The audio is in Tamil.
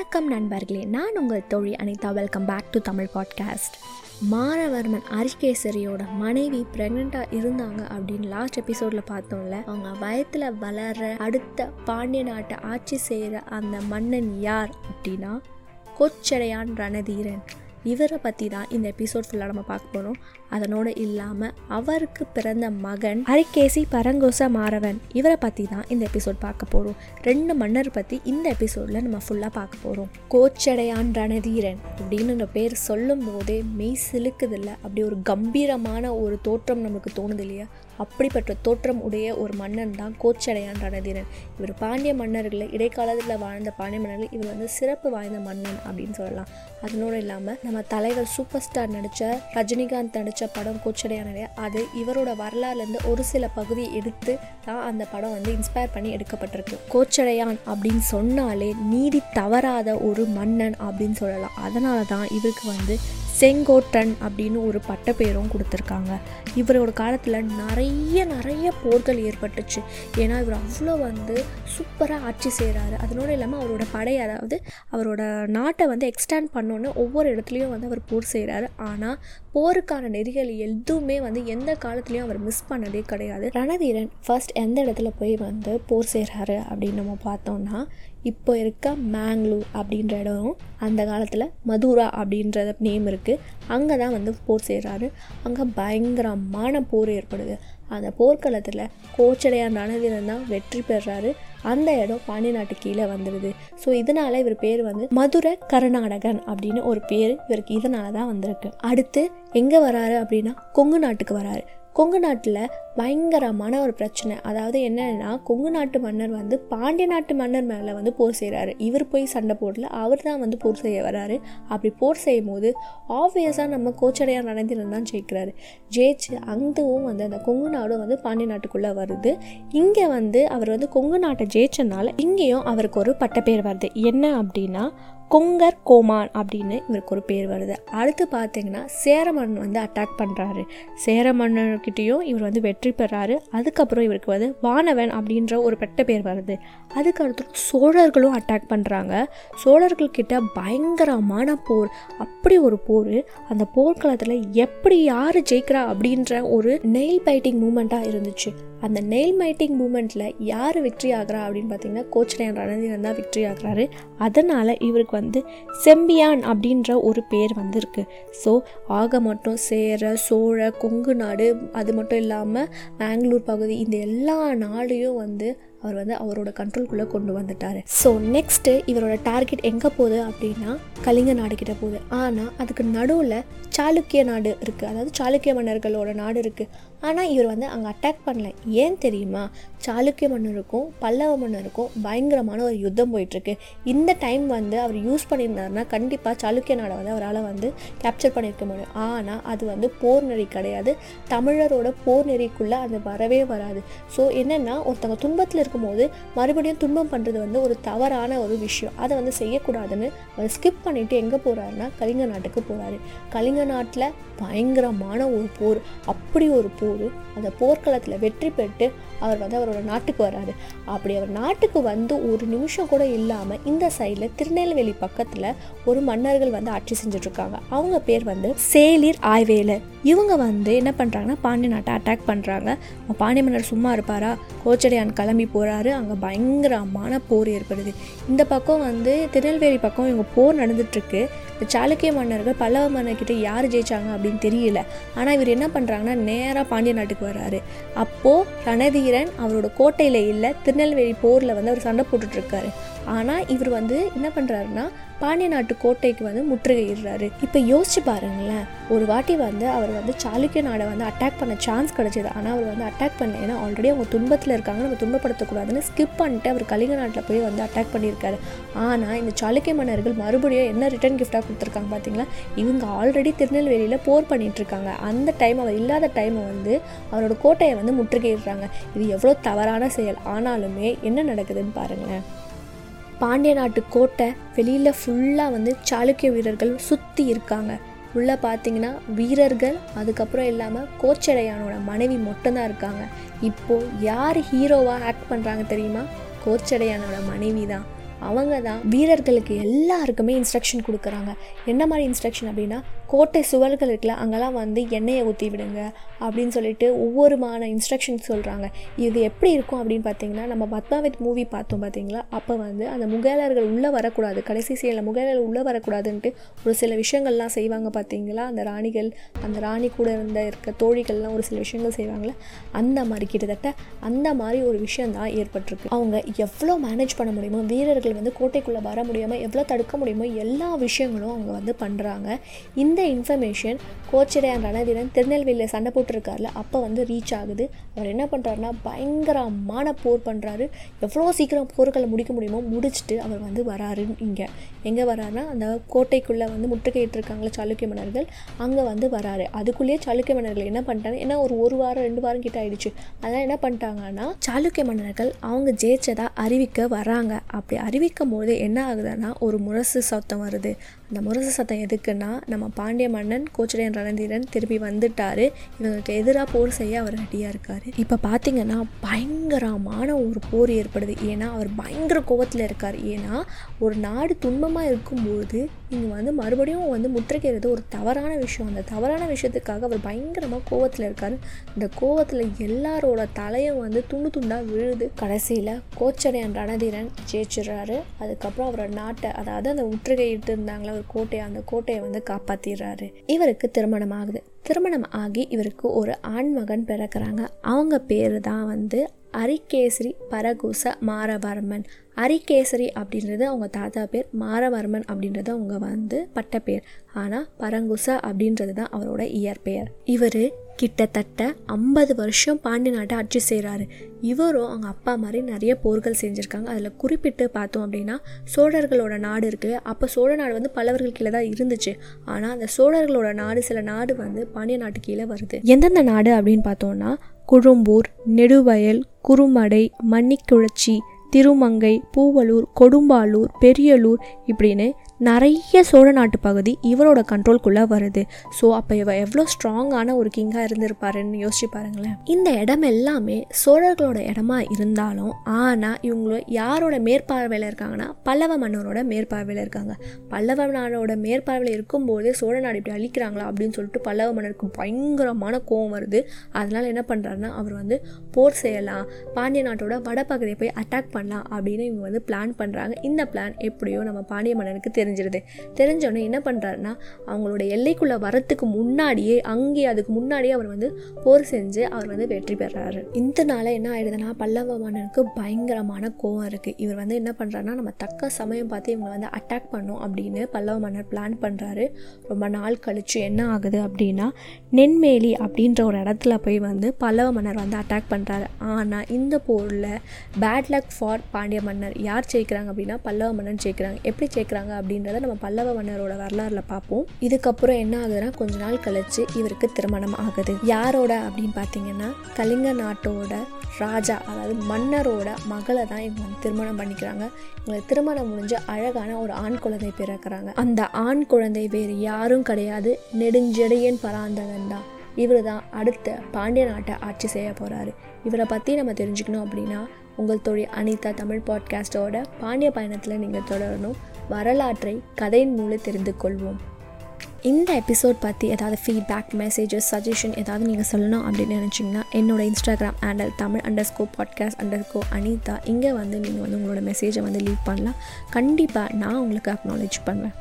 வணக்கம் நண்பர்களே நான் உங்கள் தோழி Anitha. Welcome back to Tamil podcast Maravarman அரிகேசரியோட மனைவி ப்ரெக்னெண்ட்டாக இருந்தாங்க அப்படின்னு லாஸ்ட் எபிசோடில் பார்த்தோம்ல. அவங்க வயத்தில் வளர்ற அடுத்த பாண்டிய நாட்டை ஆட்சி செய்கிற அந்த மன்னன் யார் அப்படின்னா கொச்சடையான் ரணதீரன். இவரை பற்றி தான் இந்த எபிசோட் ஃபுல்லாக நம்ம பார்க்க போகிறோம் அதனோடு இல்லாமல் அவருக்கு பிறந்த மகன் அரிகேசி பரங்கோச மாறவன். இவரை பற்றி தான் இந்த எபிசோட் பார்க்க போகிறோம் ரெண்டு மன்னர் பற்றி இந்த எபிசோடில் நம்ம ஃபுல்லாக பார்க்க போகிறோம் கோச்சடையான் ரணதீரன் அப்படின்னு பேர் சொல்லும் போதே மெய் சிலுக்குதில்ல அப்படி ஒரு கம்பீரமான ஒரு தோற்றம் நமக்கு தோணுது இல்லையா? அப்படிப்பட்ட தோற்றம் உடைய ஒரு மன்னன் தான் கோச்சடையான் ரணதீரன். இவர் பாண்டிய மன்னர்களில் இடைக்காலத்தில் வாழ்ந்த பாண்டிய மன்னர்கள் இவர் வந்து சிறப்பு வாய்ந்த மன்னன் அப்படின்னு சொல்லலாம். அதனோடு இல்லாமல் நம்ம தலைவர் சூப்பர் ஸ்டார் நடித்த ரஜினிகாந்த் நடித்த படம் கோச்சடையான் அது இவரோட வரலாறுலேருந்து ஒரு சில பகுதியை எடுத்து தான் அந்த படம் வந்து இன்ஸ்பயர் பண்ணி எடுக்கப்பட்டிருக்கு. கோச்சடையான் அப்படின்னு சொன்னாலே நீதி தவறாத ஒரு மன்னன் அப்படின்னு சொல்லலாம். அதனால தான் இவருக்கு வந்து செங்கோட்டன் அப்படின்னு ஒரு பட்டப்பேரும் கொடுத்துருக்காங்க. இவரோட காலத்தில் நிறைய நிறைய போர்கள் ஏற்பட்டுச்சு. ஏன்னா இவர் அவ்வளோ வந்து சூப்பராக ஆட்சி செய்கிறாரு அதனோடு இல்லாமல் அவரோட படை அதாவது அவரோட நாட்டை வந்து எக்ஸ்டேண்ட் பண்ணோன்னு ஒவ்வொரு இடத்துலையும் வந்து அவர் போர் செய்கிறாரு ஆனால் போருக்கான நெறிகள் எதுவுமே வந்து எந்த காலத்துலேயும் அவர் மிஸ் பண்ணதே கிடையாது. ரணதீரன் ஃபர்ஸ்ட் எந்த இடத்துல போய் வந்து போர் செய்கிறாரு அப்படின்னு நம்ம பார்த்தோம்னா இப்போ இருக்க மேங்களூர் அப்படின்ற இடம் அந்த காலத்தில் மதுரா அப்படின்ற நேம் இருக்குது அங்கே தான் வந்து போர் செய்கிறாரு அங்கே பயங்கரமான போர் ஏற்படுது. அந்த போர்க்களத்தில் கோச்சடையான் நனவீரன் தான் வெற்றி பெறாரு. அந்த இடம் பாண்டிய நாட்டு கீழே வந்துடுது ஸோ இதனால் இவர் பேர் வந்து மதுரை கர்நாடகன் அப்படின்னு ஒரு பேர் இவருக்கு இதனால தான் வந்திருக்கு. அடுத்து எங்கே வராரு அப்படின்னா கொங்கு நாட்டுக்கு வராரு. கொங்கு நாட்டில் பயங்கரமான ஒரு பிரச்சனை. அதாவது என்னன்னா கொங்கு நாட்டு மன்னர் வந்து பாண்டிய நாட்டு மன்னர் மேலே வந்து போர் செய்கிறாரு இவர் போய் சண்டை போடல அவர் தான் வந்து போர் செய்ய வராரு. அப்படி போர் செய்யும் போது ஆப்வியஸாக நம்ம கோச்சடையாக நடந்திருந்து தான் ஜெயிக்கிறாரு. ஜெயிச்சு அங்கேவும் வந்து அந்த கொங்கு நாடும் வந்து பாண்டிய நாட்டுக்குள்ளே வருது. இங்கே வந்து அவர் வந்து கொங்கு நாட்டை ஜெயிச்சனால இங்கேயும் அவருக்கு ஒரு பட்டப்பேர் வருது. என்ன அப்படின்னா கொங்கர் கோமான் அப்படின்னு இவருக்கு ஒரு பேர் வருது. அடுத்து பார்த்தீங்கன்னா சேரமன்னன் வந்து அட்டாக் பண்ணுறாரு சேரமன்னர்கிட்டையும் இவர் வந்து வெற்றி பெறாரு. அதுக்கப்புறம் இவருக்கு வந்து வானவன் அப்படின்ற ஒரு பெட்ட பேர் வருது. அதுக்கு அடுத்து சோழர்களும் அட்டாக் பண்ணுறாங்க சோழர்கள்கிட்ட பயங்கரமான போர். அப்படி ஒரு போர் அந்த போர்க்களத்தில் எப்படி யார் ஜெயிக்கிறா அப்படின்ற ஒரு நெயில் பைட்டிங் மூமெண்ட்டாக இருந்துச்சு. அந்த நெயில் மைட்டிங் மூமெண்ட்டில் யார் விக்ட்ரி ஆகிறா அப்படின்னு பார்த்தீங்கன்னா கோச்சடையான் ரணதீரன் தான் விக்ட்ரி ஆகிறாரு அதனால் இவருக்கு வந்து செம்பியான் அப்படின்ற ஒரு பேர் வந்திருக்கு. ஸோ ஆக மட்டும் சேர சோழ கொங்கு நாடு அது மட்டும் இல்லாமல் மேங்களூர் பகுதி இந்த எல்லா நாடையும் வந்து அவர் வந்து அவரோட கண்ட்ரோல்குள்ளே கொண்டு வந்துட்டார். ஸோ நெக்ஸ்ட்டு இவரோட டார்கெட் எங்கே போகுது அப்படின்னா கலிங்க நாடு கிட்ட போகுது. ஆனால் அதுக்கு நடுவில் சாளுக்கிய நாடு இருக்குது அதாவது சாளுக்கிய மன்னர்களோட நாடு இருக்குது ஆனால் இவர் வந்து அங்கே அட்டாக் பண்ணல. ஏன் தெரியுமா? சாளுக்கிய மன்னருக்கும் பல்லவ மன்னருக்கும் பயங்கரமான ஒரு யுத்தம் போயிட்டுருக்கு. இந்த டைம் வந்து அவர் யூஸ் பண்ணியிருந்தாருன்னா கண்டிப்பாக சாளுக்கிய நாடை வந்து அவரால் வந்து கேப்சர் பண்ணியிருக்க முடியும். ஆனால் அது வந்து போர் நெறி கிடையாது. தமிழரோட போர் நெறிக்குள்ளே அது வரவே வராது. ஸோ என்னென்னா ஒருத்தவங்க துன்பத்தில் இருக்கும்போது மறுபடியும் துன்பம் பண்ணுறது வந்து ஒரு தவறான ஒரு விஷயம். அதை வந்து செய்யக்கூடாதுன்னு அவர் ஸ்கிப் பண்ணிவிட்டு எங்கே போகிறாருன்னா கலிங்க நாட்டுக்கு போகிறாரு கலிங்க நாட்டில் பயங்கரமான ஒரு போர். அப்படி ஒரு போர் அந்த போர்க்களத்தில் வெற்றி பெற்று அவர் வந்து அவரோட நாட்டுக்கு வர்றாரு. அப்படி அவர் நாட்டுக்கு வந்து ஒரு நிமிஷம் கூட இல்லாமல் இந்த சைடில் திருநெல்வேலி பக்கத்தில் ஒரு மன்னர்கள் வந்து ஆட்சி செஞ்சுட்ருக்காங்க. அவங்க பேர் வந்து சேலிர் ஆய்வேலர். இவங்க வந்து என்ன பண்ணுறாங்கன்னா பாண்டிய நாட்டை அட்டாக் பண்ணுறாங்க பாண்டிய மன்னர் சும்மா இருப்பாரா? கோச்சடையான் கிளம்பி போ போகிறாரு அங்கே பயங்கரமான போர் ஏற்படுது. இந்த பக்கம் வந்து திருநெல்வேலி பக்கம் இவங்க போர் நடந்துட்டுருக்கு இந்த சாளுக்கிய மன்னர்கள் பல்லவ மன்னர்கிட்ட யார் ஜெயிச்சாங்க அப்படின்னு தெரியல. ஆனால் இவர் என்ன பண்ணுறாங்கன்னா நேராக பாண்டிய நாட்டுக்கு வர்றாரு. அப்போது ரணதீரன் அவரோட கோட்டையில் இல்லை திருநெல்வேலி போரில் வந்து அவர் சண்டை போட்டுட்ருக்காரு. ஆனால் இவர் வந்து என்ன பண்ணுறாருன்னா பாண்டிய நாட்டு கோட்டைக்கு வந்து முற்றுகையிடுறாரு. இப்போ யோசிச்சு பாருங்களேன் ஒரு வாட்டி வந்து அவர் வந்து சாளுக்கிய நாடை வந்து அட்டாக் பண்ண சான்ஸ் கிடச்சிது. ஆனால் அவர் வந்து அட்டாக் பண்ண ஏன்னா ஆல்ரெடி அவங்க துன்பத்தில் இருக்காங்க நம்ம துன்பப்படுத்தக்கூடாதுன்னு ஸ்கிப் பண்ணிட்டு அவர் கலிங்க நாட்டில் போய் வந்து அட்டாக் பண்ணியிருக்காரு. ஆனால் இந்த சாளுக்கிய மன்னர்கள் மறுபடியும் என்ன ரிட்டர்ன் கிஃப்டாக கொடுத்துருக்காங்க பார்த்தீங்களா? இவங்க ஆல்ரெடி திருநெல்வேலியில் போர் பண்ணிகிட்ருக்காங்க அந்த டைம் அவர் இல்லாத டைமை வந்து அவரோட கோட்டையை வந்து முற்றுகையிடுறாங்க. இது எவ்வளோ தவறான செயல். ஆனாலுமே என்ன நடக்குதுன்னு பாருங்களேன். பாண்டிய நாட்டு கோட்டை வெளியில் ஃபுல்லாக வந்து சாளுக்கிய வீரர்கள் சுற்றி இருக்காங்க. உள்ளே பார்த்தீங்கன்னா வீரர்கள் அதுக்கப்புறம் இல்லாமல் கோச்சடையானோட மனைவி மட்டும்தான் இருக்காங்க. இப்போது யார் ஹீரோவாக ஆக்ட் பண்ணுறாங்க தெரியுமா? கோச்சடையானோட மனைவி தான் அவங்க தான் வீரர்களுக்கு எல்லாருக்குமே இன்ஸ்ட்ரக்ஷன் கொடுக்குறாங்க. என்ன மாதிரி இன்ஸ்ட்ரக்ஷன் அப்படின்னா கோட்டை சுவர்கள் இருக்குல்ல அங்கெல்லாம் வந்து எண்ணெயை ஊற்றி விடுங்க அப்படின்னு சொல்லிட்டு ஒவ்வொருமான இன்ஸ்ட்ரக்ஷன் சொல்கிறாங்க இது எப்படி இருக்கும் அப்படின்னு பார்த்தீங்கன்னா நம்ம பத்மாவத் மூவி பார்த்தோம் பார்த்தீங்களா அப்போ வந்து அந்த முகலர்கள் உள்ளே வரக்கூடாது கடைசி சீனில் முகலர்கள் உள்ளே வரக்கூடாதுன்ட்டு ஒரு சில விஷயங்கள்லாம் செய்வாங்க பார்த்தீங்களா அந்த ராணிகள் அந்த ராணி கூட இருந்த இருக்க தோழிகள்லாம் ஒரு சில விஷயங்கள் செய்வாங்களே அந்த மாதிரி கிட்டத்தட்ட அந்த மாதிரி ஒரு விஷயம் தான் ஏற்பட்டிருக்கு. அவங்க எவ்வளோ மேனேஜ் பண்ண முடியுமோ வீரர்கள் வந்து கோட்டைக்குள்ளே வர முடியாமல் எவ்வளோ தடுக்க முடியுமோ எல்லா விஷயங்களும் அவங்க வந்து பண்ணுறாங்க இந்த இன்ஃபர்மேஷன் கோச்சடையான் ரணதீரன் திருநெல்வேலியில் சண்டை போட்டிருக்காருல அப்போ வந்து ரீச் ஆகுது. அவர் என்ன பண்ணுறாருன்னா பயங்கரமான போர் பண்ணுறாரு எவ்வளோ சீக்கிரம் போர்களை முடிக்க முடியுமோ முடிச்சுட்டு அவர் வந்து வராரு இங்கே. எங்கே வராருன்னா அந்த கோட்டைக்குள்ளே வந்து முற்றுகையிட்டிருக்காங்களே சாளுக்கிய மன்னர்கள். அங்கே வந்து வராரு. அதுக்குள்ளேயே சாளுக்கிய மன்னர்கள் என்ன பண்ணிட்டாங்க ஏன்னா ஒரு ஒரு வாரம் ரெண்டு வாரம் கிட்ட ஆயிடுச்சு. அதெல்லாம் என்ன பண்ணிட்டாங்கன்னா சாளுக்கிய மன்னர்கள் அவங்க ஜெயிச்சதா அறிவிக்க வராங்க. அப்படி அறிவிக்கும் போது என்ன ஆகுதுன்னா ஒரு முரசு சத்தம் வருது. இந்த முரசு சத்தம் எதுக்குன்னா நம்ம பாண்டிய மன்னன் கோச்சடையன் ரணதீரன் திருப்பி வந்துட்டாரு. இவங்களுக்கு எதிராக போர் செய்ய அவர் ரெடியாக இருக்காரு. இப்போ பார்த்தீங்கன்னா பயங்கரமான ஒரு போர் ஏற்படுது. ஏன்னா அவர் பயங்கர கோவத்தில் இருக்கார். ஏன்னா ஒரு நாடு துன்பமாக இருக்கும்போது இங்கே வந்து மறுபடியும் வந்து முற்றுகைறது ஒரு தவறான விஷயம். அந்த தவறான விஷயத்துக்காக அவர் பயங்கரமாக கோவத்தில் இருக்கார். இந்த கோவத்தில் எல்லாரோட தலையும் வந்து துண்டு துண்டாக விழுது. கடைசியில் கோச்சடையன் ரணதீரன் ஜெயிச்சிடுறாரு. அதுக்கப்புறம் அவரோட நாட்டை அதாவது அந்த முற்றுகையிட்டு இருந்தாங்களா ஒரு கோட்டையை அந்த கோட்டையை வந்து காப்பாற்றிடுறாரு இவருக்கு திருமணம் ஆகுது. திருமணம் ஆகி இவருக்கு ஒரு ஆண்மகன் பிறக்கிறாங்க. அவங்க பேர் தான் வந்து அரிகேசரி பரகுச மாரவர்மன். அரிகேசரி அப்படின்றது அவங்க தாத்தா பேர் மாரவர்மன் அப்படின்றது அவங்க வந்து பட்ட பேர் ஆனால் பரங்குச அப்படின்றது தான் அவரோட இயற்பெயர். இவர் கிட்டத்தட்ட ஐம்பது வருஷம் பாண்டி நாட்டை ஆட்சி செய்கிறாரு இவரும் அவங்க அப்பா மாதிரி நிறைய போர்கள் செஞ்சுருக்காங்க. அதில் குறிப்பிட்டு பார்த்தோம் அப்படின்னா சோழர்களோட நாடு இருக்குது அப்போ சோழ நாடு வந்து பல்லவர்கள் கீழே தான் இருந்துச்சு. ஆனால் அந்த சோழர்களோட நாடு சில நாடு வந்து பாண்டிய நாட்டு கீழே வருது. எந்தெந்த நாடு அப்படின்னு பார்த்தோம்னா குழும்பூர் நெடுவயல் குறுமடை மன்னிக்குழச்சி திருமங்கை பூவலூர் கொடும்பாலூர் பெரியலூர் இப்படின்னு நிறைய சோழ நாட்டு பகுதி இவரோட கண்ட்ரோல்குள்ளே வருது. ஸோ அப்போ இவ எவ்வளோ ஸ்ட்ராங்கான ஒரு கிங்காக இருந்திருப்பாருன்னு யோசிச்சு பாருங்களேன். இந்த இடம் எல்லாமே சோழர்களோட இடமா இருந்தாலும் ஆனால் இவங்க யாரோட மேற்பார்வையில் இருக்காங்கன்னா பல்லவ மன்னரோட மேற்பார்வையில் இருக்காங்க. பல்லவ நாடோட மேற்பார்வையில் இருக்கும்போதே சோழ நாடு இப்படி அழிக்கிறாங்களா அப்படின்னு சொல்லிட்டு பல்லவ மன்னருக்கு பயங்கரமான கோவம் வருது. அதனால் என்ன பண்ணுறாருன்னா அவர் வந்து போர் செய்யலாம் பாண்டிய நாட்டோட வடபகுதியை போய் அட்டாக் பண்ணலாம் அப்படின்னு இவங்க வந்து பிளான் பண்ணுறாங்க இந்த பிளான் எப்படியோ நம்ம பாண்டிய மன்னனுக்கு தெரிஞ்சிருது. தெரிஞ்சோடனே என்ன பண்ணுறாருன்னா அவங்களோட எல்லைக்குள்ளே வரத்துக்கு முன்னாடியே அங்கே அதுக்கு முன்னாடியே அவர் வந்து போர் செஞ்சு அவர் வந்து வெற்றி பெறாரு. இந்த நாளை என்ன ஆயிடுதுன்னா பல்லவ மன்னனுக்கு பயங்கரமான கோவம் இருக்குது இவர் வந்து என்ன பண்ணுறாருன்னா நம்ம தக்க சமயம் பார்த்து இவங்க வந்து அட்டாக் பண்ணும் அப்படின்னு பல்லவ மன்னர் பிளான் பண்ணுறாரு ரொம்ப நாள் கழித்து என்ன ஆகுது அப்படின்னா நென்மேலி அப்படின்ற ஒரு இடத்துல போய் வந்து பல்லவ மன்னர் வந்து அட்டாக் பண்ணுறாரு ஆனால் இந்த போரில் பேட் லக் ஃபார் பாண்டிய மன்னர் யார் ஜெயிக்கிறாங்க அப்படின்னா பல்லவ மன்னன் ஜெயிக்கிறாங்க. எப்படி ஜெயிக்கிறாங்க அப்படின்னு அப்படின்றத நம்ம பல்லவ மன்னரோட வரலாறுல பார்ப்போம். இதுக்கப்புறம் என்ன ஆகுதுன்னா கொஞ்ச நாள் கழிச்சு இவருக்கு திருமணம் ஆகுது. யாரோட அப்படின்னு பார்த்தீங்கன்னா கலிங்க நாட்டோட ராஜா அதாவது மன்னரோட மகளை தான் இவங்க வந்து திருமணம் பண்ணிக்கிறாங்க. இவங்களுக்கு திருமணம் முடிஞ்சு அழகான ஒரு ஆண் குழந்தை பிறக்கிறாங்க அந்த ஆண் குழந்தை வேறு யாரும் கிடையாது. நெடுஞ்செடையன் பராந்தகன் தான். இவர் தான் அடுத்த பாண்டிய நாட்டை ஆட்சி செய்ய போகிறாரு இவரை பற்றி நம்ம தெரிஞ்சுக்கணும் அப்படின்னா உங்கள் தொழில் அனிதா தமிழ் பாட்காஸ்டோட பாண்டிய பயணத்தில் நீங்கள் தொடரணும். வரலாற்றை கதையின் மூலம் தெரிந்து கொள்வோம். இந்த எபிசோட் பற்றி ஏதாவது ஃபீட்பேக் மெசேஜஸ் சஜஷன் ஏதாவது நீங்கள் சொல்லணும் அப்படின்னு நினச்சிங்கன்னா என்னோட Instagram handle Tamil underscore podcast underscore Anitha. இங்கே வந்து நீங்கள் வந்து உங்களோட மெசேஜை வந்து லீவ் பண்ணலாம். கண்டிப்பாக நான் உங்களுக்கு அக்னாலேஜ் பண்ணுவேன்.